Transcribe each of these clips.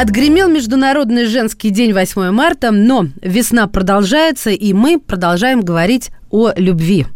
Отгремел Международный женский день 8 марта, но весна продолжается, и мы продолжаем говорить о любви.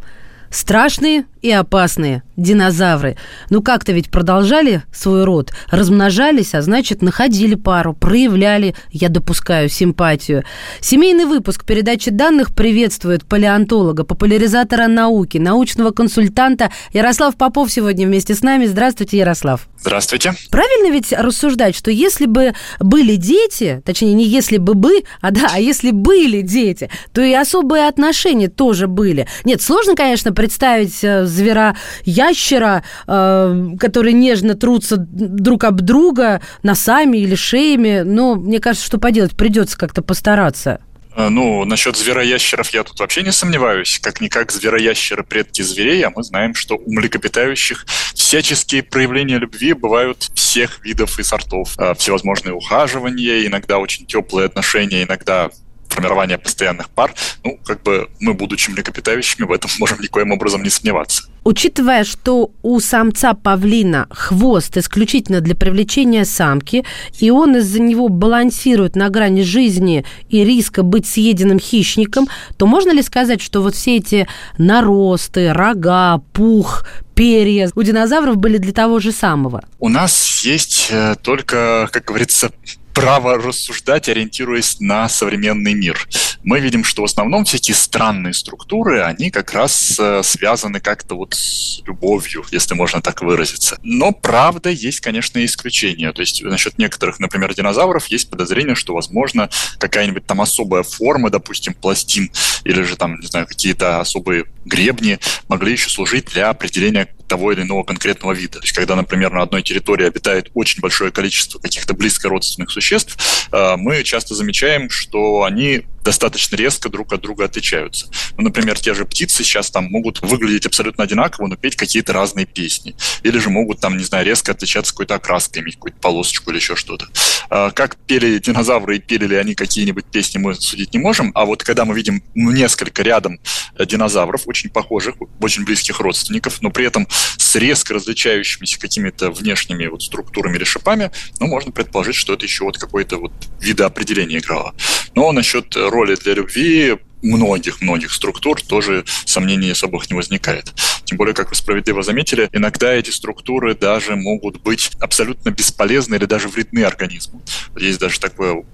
Страшные и опасные динозавры. Ну как-то ведь продолжали свой род, размножались, а значит находили пару, проявляли, я допускаю, симпатию. Семейный выпуск передачи данных приветствует палеонтолога, популяризатора науки, научного консультанта Ярослав Попов сегодня вместе с нами. Здравствуйте, Ярослав. Здравствуйте. Правильно ведь рассуждать, что если бы были дети, точнее не если бы бы, а да, а если были дети, то и особые отношения тоже были. Нет, сложно, конечно, представить э, звера ящера, э, которые нежно трутся друг об друга носами или шеями, но мне кажется, что поделать придется как-то постараться. Э, ну, насчет звероящеров я тут вообще не сомневаюсь. Как-никак звероящеры предки зверей, а мы знаем, что у млекопитающих всяческие проявления любви бывают всех видов и сортов. Э, всевозможные ухаживания, иногда очень теплые отношения, иногда формирование постоянных пар, ну, как бы мы, будучи млекопитающими, в этом можем никоим образом не сомневаться. Учитывая, что у самца павлина хвост исключительно для привлечения самки, и он из-за него балансирует на грани жизни и риска быть съеденным хищником, то можно ли сказать, что вот все эти наросты, рога, пух, перья у динозавров были для того же самого? У нас есть э, только, как говорится, право рассуждать, ориентируясь на современный мир. Мы видим, что в основном эти странные структуры, они как раз э, связаны как-то вот с любовью, если можно так выразиться. Но правда есть, конечно, исключения. То есть насчет некоторых, например, динозавров есть подозрение, что, возможно, какая-нибудь там особая форма, допустим, пластин, или же там, не знаю, какие-то особые гребни могли еще служить для определения того или иного конкретного вида. То есть, когда, например, на одной территории обитает очень большое количество каких-то близко родственных существ, э, мы часто замечаем, что они достаточно резко друг от друга отличаются. Ну, например, те же птицы сейчас там могут выглядеть абсолютно одинаково, но петь какие-то разные песни. Или же могут там, не знаю, резко отличаться какой-то окраской, иметь какую-то полосочку или еще что-то. А, как пели динозавры и пели ли они какие-нибудь песни, мы судить не можем. А вот когда мы видим несколько рядом э, динозавров, очень похожих, очень близких родственников, но при этом с резко различающимися какими-то внешними вот структурами или шипами, ну, можно предположить, что это еще вот какое-то вот видоопределение играло. Но насчет роли для любви многих-многих структур тоже сомнений особых не возникает. Тем более, как вы справедливо заметили, иногда эти структуры даже могут быть абсолютно бесполезны или даже вредны организму. Есть даже такое в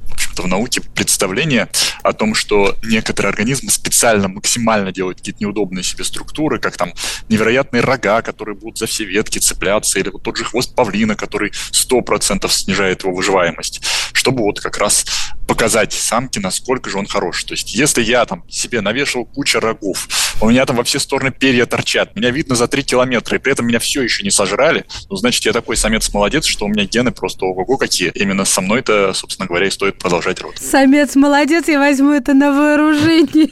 в науке представление о том, что некоторые организмы специально максимально делают какие-то неудобные себе структуры, как там невероятные рога, которые будут за все ветки цепляться, или вот тот же хвост павлина, который 100% снижает его выживаемость, чтобы вот как раз показать самке, насколько же он хорош. То есть, если я там себе навешал кучу рогов, у меня там во все стороны перья торчат, меня видно за 3 километра, и при этом меня все еще не сожрали, ну, значит, я такой самец молодец, что у меня гены просто ого-го какие. Именно со мной-то, собственно говоря, и стоит продолжать род. Самец молодец, я возьму это на вооружение.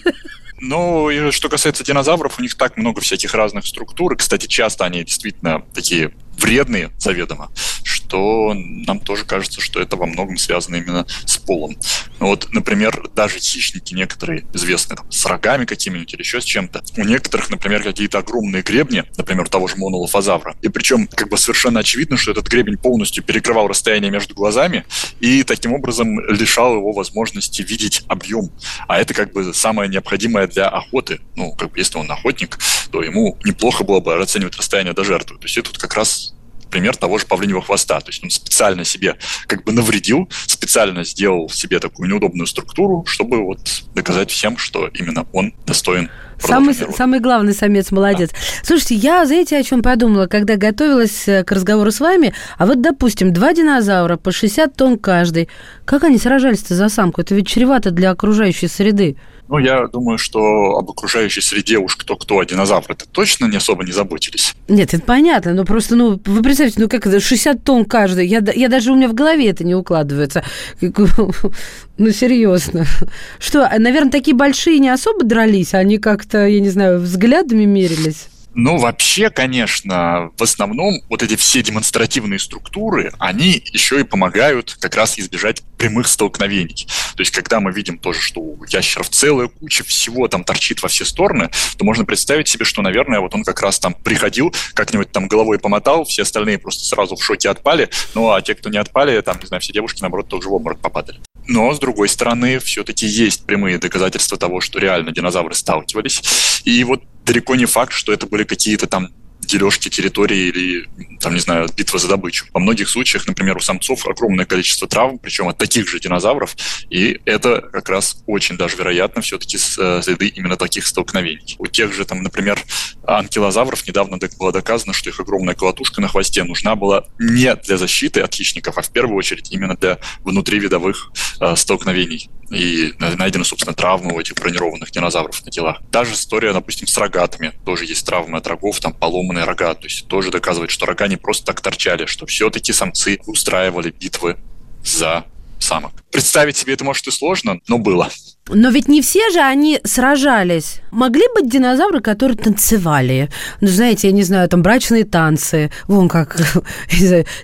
Ну, и что касается динозавров, у них так много всяких разных структур. И, кстати, часто они действительно такие вредные заведомо, что нам тоже кажется, что это во многом связано именно с полом. Вот, например, даже хищники некоторые известные там, с рогами какими-нибудь или еще с чем-то. У некоторых, например, какие-то огромные гребни, например, того же монолофозавра. И причем как бы совершенно очевидно, что этот гребень полностью перекрывал расстояние между глазами и таким образом лишал его возможности видеть объем. А это как бы самое необходимое для охоты. Ну, как бы если он охотник, то ему неплохо было бы оценивать расстояние до жертвы. То есть это тут как раз пример того же павлиньего хвоста. То есть он специально себе как бы навредил, специально сделал себе такую неудобную структуру, чтобы вот доказать всем, что именно он достоин Самый, самый главный самец молодец. Да. Слушайте, я, знаете, о чем подумала, когда готовилась э, к разговору с вами? А вот, допустим, два динозавра по 60 тонн каждый. Как они сражались-то за самку? Это ведь чревато для окружающей среды. Ну, я думаю, что об окружающей среде уж кто-кто, а динозавры-то точно не особо не заботились. Нет, это понятно, но просто, ну, вы представьте, ну как это, 60 тонн каждый, я, я даже у меня в голове это не укладывается. Ну, серьезно. Что, наверное, такие большие не особо дрались, они как-то, я не знаю, взглядами мерились? Ну, вообще, конечно, в основном вот эти все демонстративные структуры, они еще и помогают как раз избежать прямых столкновений. То есть, когда мы видим тоже, что у ящеров целая куча всего там торчит во все стороны, то можно представить себе, что, наверное, вот он как раз там приходил, как-нибудь там головой помотал, все остальные просто сразу в шоке отпали, ну, а те, кто не отпали, там, не знаю, все девушки, наоборот, тоже в обморок попадали. Но, с другой стороны, все-таки есть прямые доказательства того, что реально динозавры сталкивались. И вот далеко не факт, что это были какие-то там дележки территории или, там, не знаю, битва за добычу. Во многих случаях, например, у самцов огромное количество травм, причем от таких же динозавров, и это как раз очень даже вероятно все-таки э, следы именно таких столкновений. У тех же, там, например, анкилозавров недавно было доказано, что их огромная колотушка на хвосте нужна была не для защиты от хищников, а в первую очередь именно для внутривидовых э, столкновений. И найдены, собственно, травмы у этих бронированных динозавров на телах. Та же история, допустим, с рогатами. Тоже есть травмы от рогов, там поломанные рога. То есть тоже доказывает, что рога не просто так торчали, что все-таки самцы устраивали битвы за самок. Представить себе это, может, и сложно, но было. Но ведь не все же они сражались. Могли быть динозавры, которые танцевали. Ну, знаете, я не знаю, там брачные танцы. Вон как,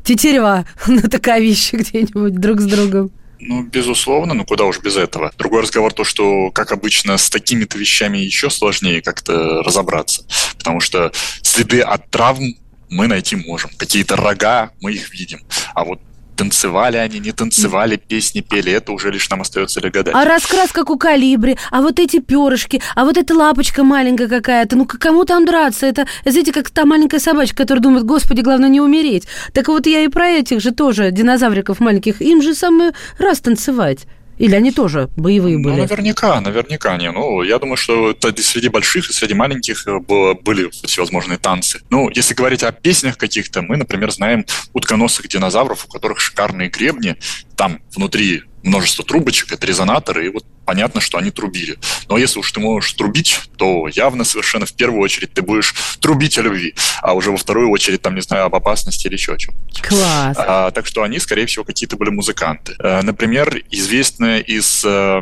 тетерева на таковище где-нибудь друг с другом. Ну, безусловно, ну куда уж без этого. Другой разговор то, что, как обычно, с такими-то вещами еще сложнее как-то разобраться. Потому что следы от травм мы найти можем. Какие-то рога, мы их видим. А вот танцевали они, не танцевали, песни пели, это уже лишь нам остается ли гадать. А раскрас, как у калибри, а вот эти перышки, а вот эта лапочка маленькая какая-то, ну кому там драться? Это, знаете, как та маленькая собачка, которая думает, господи, главное не умереть. Так вот я и про этих же тоже динозавриков маленьких, им же самый раз танцевать. Или они тоже боевые ну, были? Ну, наверняка, наверняка не. Ну, я думаю, что среди больших и среди маленьких э, было, были всевозможные танцы. Ну, если говорить о песнях каких-то, мы, например, знаем утконосых динозавров, у которых шикарные гребни. Там внутри множество трубочек, это резонаторы, и вот понятно, что они трубили. Но если уж ты можешь трубить, то явно совершенно в первую очередь ты будешь трубить о любви, а уже во вторую очередь, там, не знаю, об опасности или еще о чем. Класс. А, так что они, скорее всего, какие-то были музыканты. А, например, известная из э,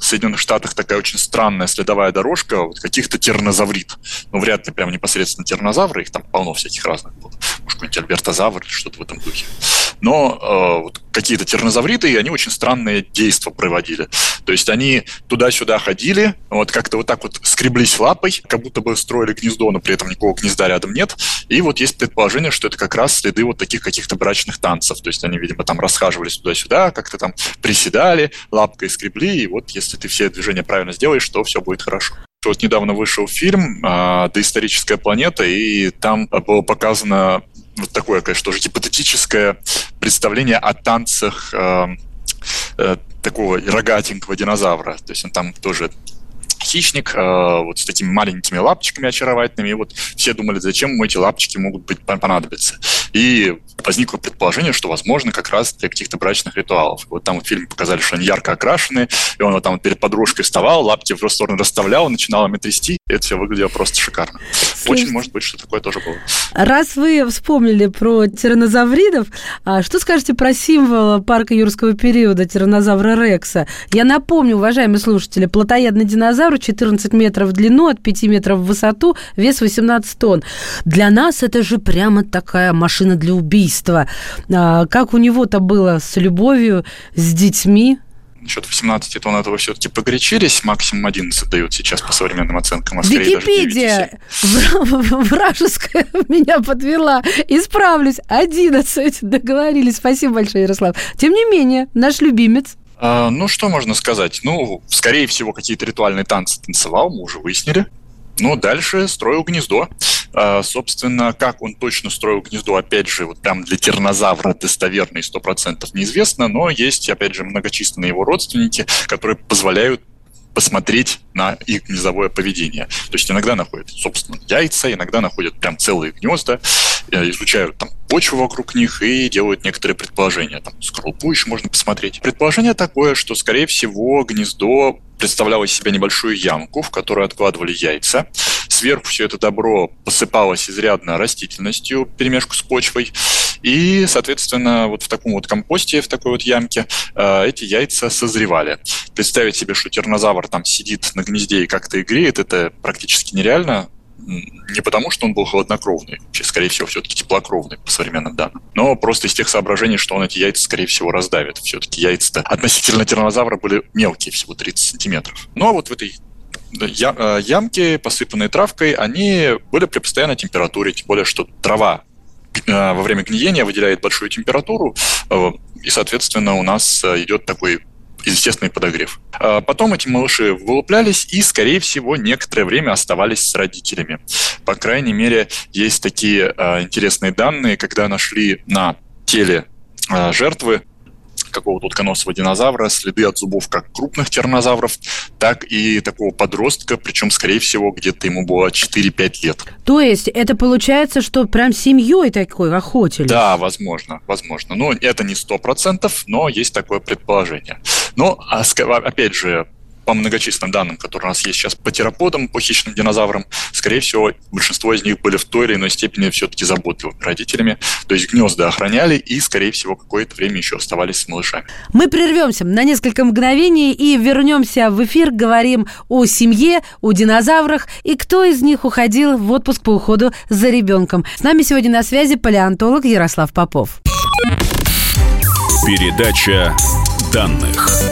Соединенных Штатах такая очень странная следовая дорожка вот каких-то тернозаврит. Ну, вряд ли прям непосредственно тернозавры, их там полно всяких разных было. Может, какой-нибудь альбертозавр или что-то в этом духе. Но э, вот какие-то тернозавриты, и они очень странные действия проводили. То есть они туда-сюда ходили, вот как-то вот так вот скреблись лапой, как будто бы строили гнездо, но при этом никакого гнезда рядом нет. И вот есть предположение, что это как раз следы вот таких каких-то брачных танцев. То есть они, видимо, там расхаживались туда-сюда, как-то там приседали, лапкой скребли, и вот если ты все движения правильно сделаешь, то все будет хорошо. Вот недавно вышел фильм э, «Доисторическая планета», и там было показано вот такое, конечно, тоже гипотетическое представление о танцах э, э, такого рогатенького динозавра. То есть он там тоже хищник, э, вот с такими маленькими лапочками очаровательными. И вот все думали, зачем ему эти лапочки могут быть понадобиться. И возникло предположение, что, возможно, как раз для каких-то брачных ритуалов. Вот там в фильме показали, что они ярко окрашены, и он вот там вот перед подружкой вставал, лапки в сторону расставлял, начинал ими трясти, и это все выглядело просто шикарно. Слушайте, Очень может быть, что такое тоже было. Раз вы вспомнили про тиранозавридов, а что скажете про символ парка юрского периода тиранозавра Рекса? Я напомню, уважаемые слушатели, плотоядный динозавр 14 метров в длину, от 5 метров в высоту, вес 18 тонн. Для нас это же прямо такая машина для убийства. А, как у него-то было с любовью, с детьми? насчет 18 тонн этого все-таки погорячились. Максимум 11 дают сейчас по современным оценкам. А Википедия вражеская меня подвела. Исправлюсь. 11 договорились. Спасибо большое, Ярослав. Тем не менее, наш любимец а, ну, что можно сказать? Ну, скорее всего, какие-то ритуальные танцы танцевал, мы уже выяснили. Ну, дальше строил гнездо. А, собственно, как он точно строил гнездо, опять же, вот прям для тернозавра достоверно и процентов неизвестно, но есть, опять же, многочисленные его родственники, которые позволяют посмотреть на их гнездовое поведение. То есть иногда находят, собственно, яйца, иногда находят прям целые гнезда, э, изучают там почву вокруг них и делают некоторые предположения. Там скорлупу еще можно посмотреть. Предположение такое, что, скорее всего, гнездо представляло из себя небольшую ямку, в которую откладывали яйца. Сверху все это добро посыпалось изрядно растительностью, перемешку с почвой. И, соответственно, вот в таком вот компосте, в такой вот ямке э, эти яйца созревали. Представить себе, что тернозавр там сидит на гнезде и как-то и греет, это практически нереально не потому, что он был холоднокровный, скорее всего, все-таки теплокровный по современным данным, но просто из тех соображений, что он эти яйца, скорее всего, раздавит. Все-таки яйца-то относительно тиранозавра были мелкие, всего 30 сантиметров. Но вот в этой э, ямки, посыпанные травкой, они были при постоянной температуре, тем более, что трава э, во время гниения выделяет большую температуру, э, и, соответственно, у нас идет такой естественный подогрев. А потом эти малыши вылуплялись и, скорее всего, некоторое время оставались с родителями. По крайней мере, есть такие а, интересные данные, когда нашли на теле а, жертвы какого-то утконосого динозавра, следы от зубов как крупных тиранозавров, так и такого подростка, причем, скорее всего, где-то ему было 4-5 лет. То есть это получается, что прям семьей такой охотились? Да, возможно, возможно. Но это не сто процентов, но есть такое предположение. Но, а опять же, по многочисленным данным, которые у нас есть сейчас по тераподам, по хищным динозаврам, скорее всего, большинство из них были в той или иной степени все-таки заботливыми родителями. То есть гнезда охраняли и, скорее всего, какое-то время еще оставались с малышами. Мы прервемся на несколько мгновений и вернемся в эфир. Говорим о семье, о динозаврах и кто из них уходил в отпуск по уходу за ребенком. С нами сегодня на связи палеонтолог Ярослав Попов. Передача данных.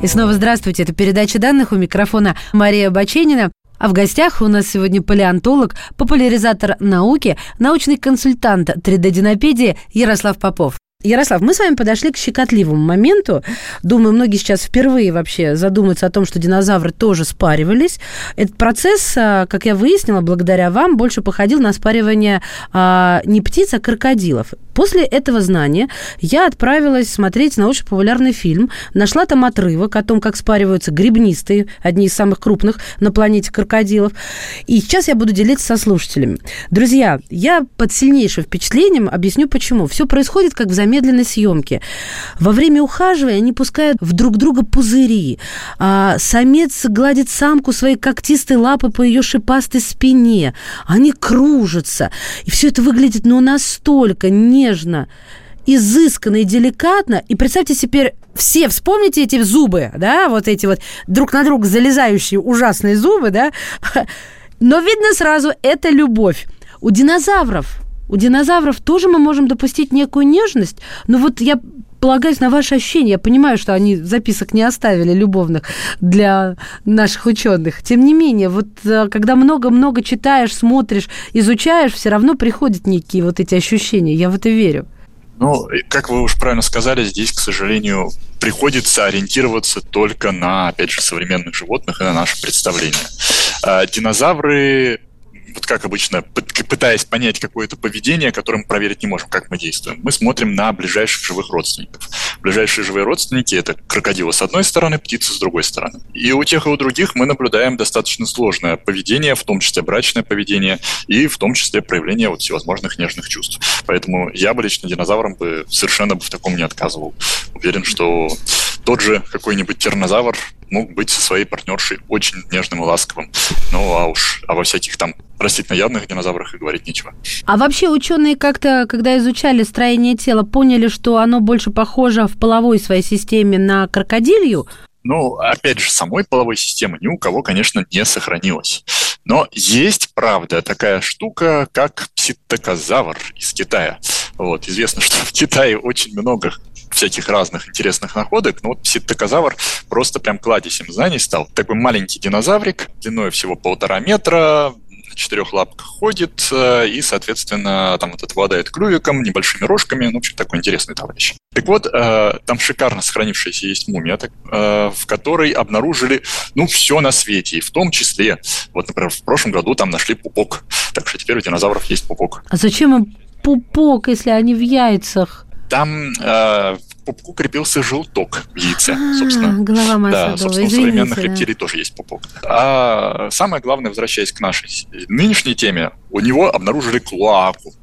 И снова здравствуйте. Это передача данных у микрофона Мария Баченина. А в гостях у нас сегодня палеонтолог, популяризатор науки, научный консультант 3D-динопедии Ярослав Попов. Ярослав, мы с вами подошли к щекотливому моменту. Думаю, многие сейчас впервые вообще задумаются о том, что динозавры тоже спаривались. Этот процесс, а, как я выяснила, благодаря вам, больше походил на спаривание а, не птиц, а крокодилов. После этого знания я отправилась смотреть научно-популярный фильм, нашла там отрывок о том, как спариваются грибнистые, одни из самых крупных на планете крокодилов. И сейчас я буду делиться со слушателями. Друзья, я под сильнейшим впечатлением объясню, почему. Все происходит как в замедленной съемке. Во время ухаживания они пускают в друг друга пузыри. А самец гладит самку своей когтистой лапой по ее шипастой спине. Они кружатся. И все это выглядит, ну, настолько не нежно, изысканно и деликатно. И представьте теперь, все вспомните эти зубы, да, вот эти вот друг на друга залезающие ужасные зубы, да. Но видно сразу, это любовь. У динозавров, у динозавров тоже мы можем допустить некую нежность, но вот я полагаюсь на ваши ощущения. Я понимаю, что они записок не оставили любовных для наших ученых. Тем не менее, вот э, когда много-много читаешь, смотришь, изучаешь, все равно приходят некие вот эти ощущения. Я в это верю. Ну, как вы уж правильно сказали, здесь, к сожалению, приходится ориентироваться только на, опять же, современных животных и на наше представление. А динозавры вот как обычно, пытаясь понять какое-то поведение, которое мы проверить не можем, как мы действуем, мы смотрим на ближайших живых родственников. Ближайшие живые родственники – это крокодилы с одной стороны, птицы с другой стороны. И у тех и у других мы наблюдаем достаточно сложное поведение, в том числе брачное поведение, и в том числе проявление вот всевозможных нежных чувств. Поэтому я бы лично динозаврам бы совершенно бы в таком не отказывал. Уверен, что тот же какой-нибудь тернозавр мог быть со своей партнершей очень нежным и ласковым. Ну, а уж а во всяких там растительно явных динозаврах и говорить нечего. А вообще ученые как-то, когда изучали строение тела, поняли, что оно больше похоже в половой своей системе на крокодилью? Ну, опять же, самой половой системы ни у кого, конечно, не сохранилось. Но есть, правда, такая штука, как пситокозавр из Китая. Вот, известно, что в Китае очень много всяких разных интересных находок, но вот пситокозавр просто прям кладезем знаний стал. Такой маленький динозаврик, длиной всего полтора метра, на четырех лапках ходит э, и, соответственно, там вот обладает клювиком, небольшими рожками, ну, в общем, такой интересный товарищ. Так вот, э, там шикарно сохранившаяся есть мумия, э, в которой обнаружили, ну, все на свете, и в том числе, вот, например, в прошлом году там нашли пупок, так что теперь у динозавров есть пупок. А зачем им пупок, если они в яйцах? Там э, пупку крепился желток в яйце, а, собственно. Голова моя Да, собственно, у современных рептилий тоже есть пупок. А самое главное, возвращаясь к нашей нынешней теме, у него обнаружили клоаку.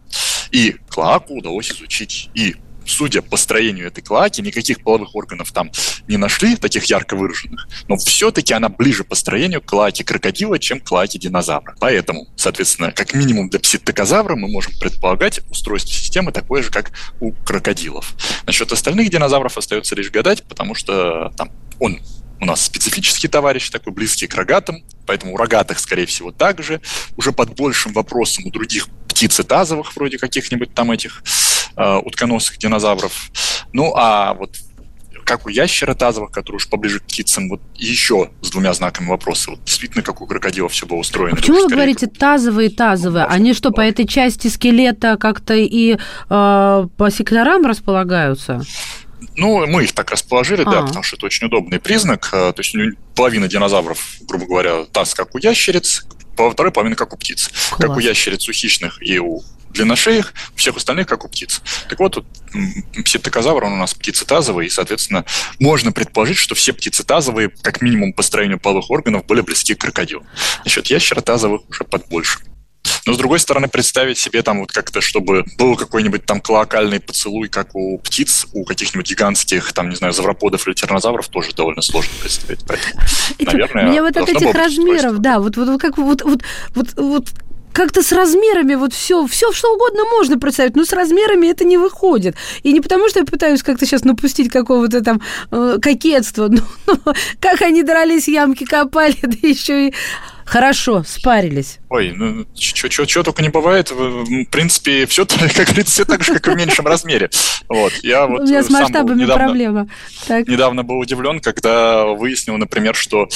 И клоаку удалось изучить и судя по строению этой клаки, никаких половых органов там не нашли, таких ярко выраженных, но все-таки она ближе по строению к клаке крокодила, чем к клаке динозавра. Поэтому, соответственно, как минимум для пситокозавра мы можем предполагать устройство системы такое же, как у крокодилов. Насчет остальных динозавров остается лишь гадать, потому что там он у нас специфический товарищ, такой близкий к рогатым, поэтому у рогатых, скорее всего, также. Уже под большим вопросом у других птиц и тазовых, вроде каких-нибудь там этих э, утконосых динозавров. Ну, а вот как у ящера тазовых, который уж поближе к птицам, вот еще с двумя знаками вопроса. Вот действительно, как у крокодилов все было устроено. А почему вы говорите как... тазовые тазовые? Ну, Они что, по этой части скелета как-то и э, по секторам располагаются? Ну, мы их так расположили, А-а-а. да, а. потому что это очень удобный признак. Э, то есть половина динозавров, грубо говоря, таз, как у ящериц, по второй половина, как у птиц. Класс. Как у ящериц, у хищных и у длинношеих, у всех остальных, как у птиц. Так вот, вот псевдокозавр, он у нас птицетазовый, и, соответственно, можно предположить, что все птицетазовые, как минимум по строению половых органов, были близки к крокодилу. Насчет ящеротазовых уже под больше. Но, с другой стороны, представить себе там вот как-то, чтобы был какой-нибудь там клоакальный поцелуй, как у птиц, у каких-нибудь гигантских, там, не знаю, завроподов или тиранозавров, тоже довольно сложно представить. Поэтому, наверное, Мне вот от этих размеров, да, вот, вот как вот, вот, вот, вот как-то с размерами вот все, все что угодно можно представить, но с размерами это не выходит. И не потому, что я пытаюсь как-то сейчас напустить какого-то там э, кокетства, но, но как они дрались, ямки копали, да еще и Хорошо, спарились. Ой, ну, что только не бывает. В принципе, все, как говорится, все так же, как и в меньшем размере. Вот. Я вот У меня с масштабами недавно, проблема. Так. Недавно был удивлен, когда выяснил, например, что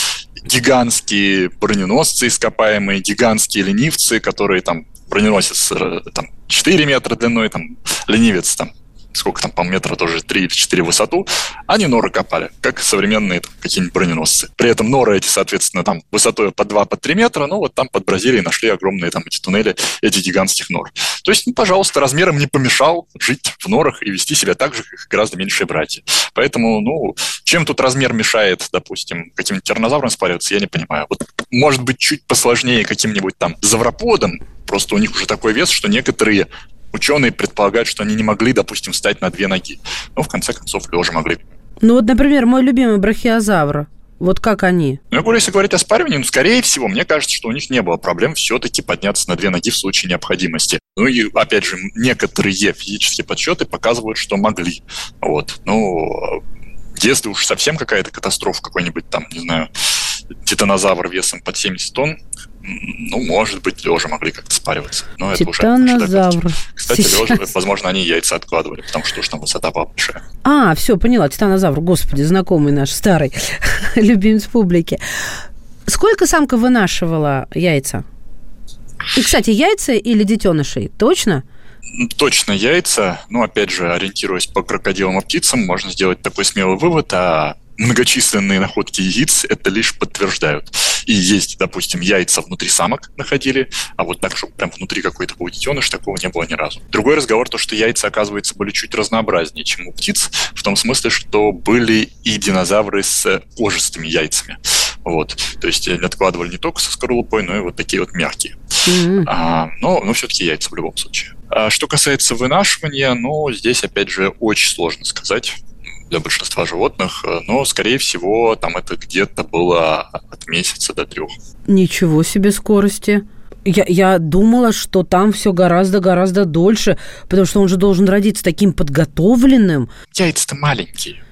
гигантские броненосцы ископаемые, гигантские ленивцы, которые там броненосец э, там, 4 метра длиной, там, ленивец там сколько там, по метра тоже 3 или 4 в высоту, они норы копали, как современные какие-нибудь броненосцы. При этом норы эти, соответственно, там высотой по 2, по 3 метра, ну вот там под Бразилией нашли огромные там эти туннели этих гигантских нор. То есть, ну, пожалуйста, размером не помешал жить в норах и вести себя так же, как гораздо меньшие братья. Поэтому, ну, чем тут размер мешает, допустим, каким-нибудь тиранозаврам спариваться, я не понимаю. Вот, может быть, чуть посложнее каким-нибудь там завроподом, просто у них уже такой вес, что некоторые ученые предполагают, что они не могли, допустим, встать на две ноги. Но в конце концов лежа могли. Ну вот, например, мой любимый брахиозавр. Вот как они? Ну, я говорю, если говорить о спаривании, ну, скорее всего, мне кажется, что у них не было проблем все-таки подняться на две ноги в случае необходимости. Ну и, опять же, некоторые физические подсчеты показывают, что могли. Вот. Ну, если уж совсем какая-то катастрофа, какой-нибудь там, не знаю, титанозавр весом под 70 тонн, ну, может быть, лежа могли как-то спариваться. Но это уже Титанозавр. Кстати, лежа, возможно, они яйца откладывали, потому что уж там высота большая. А, все, поняла. Титанозавр, господи, знакомый наш старый любимец публики. Сколько самка вынашивала яйца? И, кстати, яйца или детенышей? Точно? Точно яйца. Ну, опять же, ориентируясь по крокодилам и птицам, можно сделать такой смелый вывод, а многочисленные находки яиц это лишь подтверждают. И есть, допустим, яйца внутри самок находили, а вот так, чтобы прям внутри какой-то был детеныш, такого не было ни разу. Другой разговор, то, что яйца, оказывается, были чуть разнообразнее, чем у птиц, в том смысле, что были и динозавры с кожистыми яйцами. Вот. То есть они откладывали не только со скорлупой, но и вот такие вот мягкие. Mm-hmm. А, но, но все-таки яйца в любом случае. А что касается вынашивания, ну, здесь, опять же, очень сложно сказать для большинства животных, э, но, скорее всего, там это где-то было от месяца до трех. Ничего себе скорости. Я, я думала, что там все гораздо-гораздо дольше, потому что он же должен родиться таким подготовленным. Яйца-то маленькие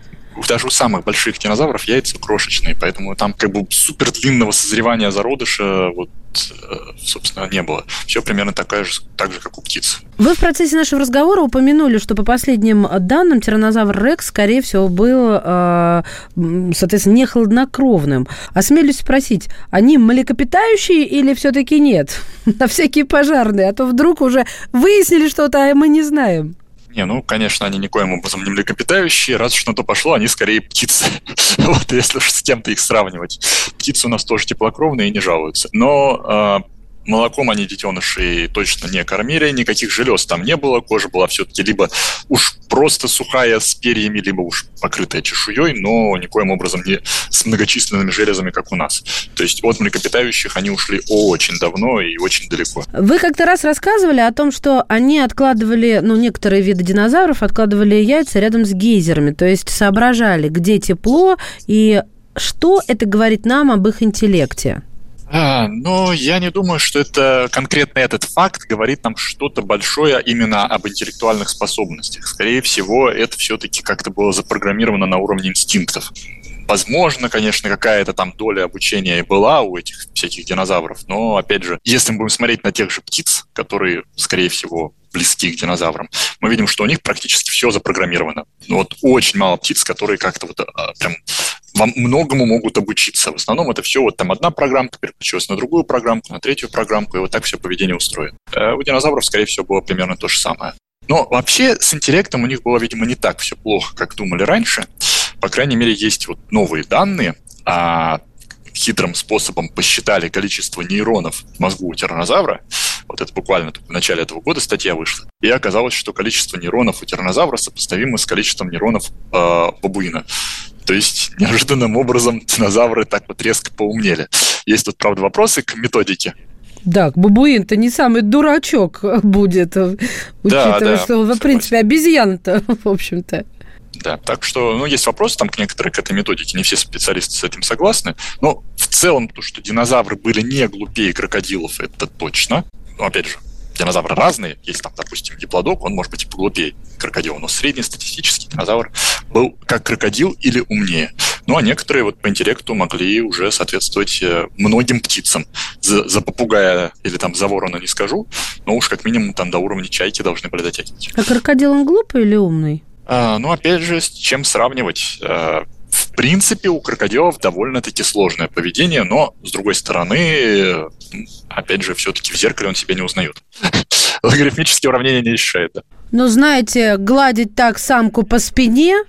даже у самых больших динозавров яйца крошечные, поэтому там как бы супер длинного созревания зародыша вот э, собственно, не было. Все примерно такая же, так же, как у птиц. Вы в процессе нашего разговора упомянули, что по последним данным тиранозавр Рекс, скорее всего, был, э, соответственно, не холоднокровным. Осмелюсь спросить, они млекопитающие или все-таки нет? На всякие пожарные, а то вдруг уже выяснили что-то, а мы не знаем. Не, ну, конечно, они никоим образом не млекопитающие, раз уж на то пошло, они скорее птицы. вот, если уж с кем-то их сравнивать. Птицы у нас тоже теплокровные и не жалуются. Но э, молоком они детенышей точно не кормили, никаких желез там не было, кожа была все-таки либо уж просто сухая с перьями, либо уж покрытая чешуей, но никоим образом не с многочисленными железами, как у нас. То есть от млекопитающих они ушли очень давно и очень далеко. Вы как-то раз рассказывали о том, что они откладывали, ну, некоторые виды динозавров откладывали яйца рядом с гейзерами, то есть соображали, где тепло и что это говорит нам об их интеллекте? А, но я не думаю, что это конкретно этот факт говорит нам что-то большое именно об интеллектуальных способностях. Скорее всего, это все-таки как-то было запрограммировано на уровне инстинктов. Возможно, конечно, какая-то там доля обучения и была у этих всяких динозавров, но, опять же, если мы будем смотреть на тех же птиц, которые, скорее всего, близки к динозаврам, мы видим, что у них практически все запрограммировано. Вот очень мало птиц, которые как-то вот а, прям вам многому могут обучиться. В основном это все вот там одна программка переключилась на другую программку, на третью программку, и вот так все поведение устроено. А у динозавров, скорее всего, было примерно то же самое. Но вообще с интеллектом у них было, видимо, не так все плохо, как думали раньше. По крайней мере, есть вот новые данные, а хитрым способом посчитали количество нейронов в мозгу у тиранозавра. Вот это буквально в начале этого года статья вышла. И оказалось, что количество нейронов у тиранозавра сопоставимо с количеством нейронов э, бабуина. То есть неожиданным образом динозавры так вот резко поумнели. Есть тут, правда, вопросы к методике. Да, бабуин-то не самый дурачок будет, учитывая, да, да, что, в принципе, обезьяна-то, в общем-то. Да, так что, ну, есть вопросы там к некоторые к этой методике, не все специалисты с этим согласны, но в целом то, что динозавры были не глупее крокодилов, это точно. Но, опять же, динозавры разные. Есть там, допустим, диплодок, он может быть и поглупее крокодила, но среднестатистический динозавр был как крокодил или умнее. Ну, а некоторые вот по интеллекту могли уже соответствовать э, многим птицам. За, за попугая или там за ворона не скажу, но уж как минимум там до уровня чайки должны были дотягивать. А крокодил он глупый или умный? А, ну, опять же, с чем сравнивать? Принципе, у крокодилов довольно-таки сложное поведение, но, с другой стороны, опять же, все-таки в зеркале он себя не узнает. Логарифмические уравнения не решает, да. Ну, знаете, гладить так самку по спине –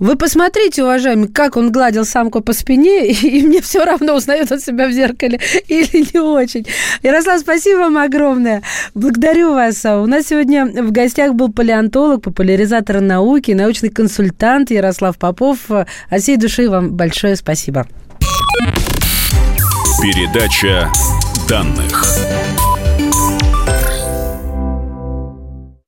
вы посмотрите, уважаемый, как он гладил самку по спине, и мне все равно, узнает он себя в зеркале или не очень. Ярослав, спасибо вам огромное. Благодарю вас. У нас сегодня в гостях был палеонтолог, популяризатор науки, научный консультант Ярослав Попов. От всей души вам большое спасибо. Передача данных.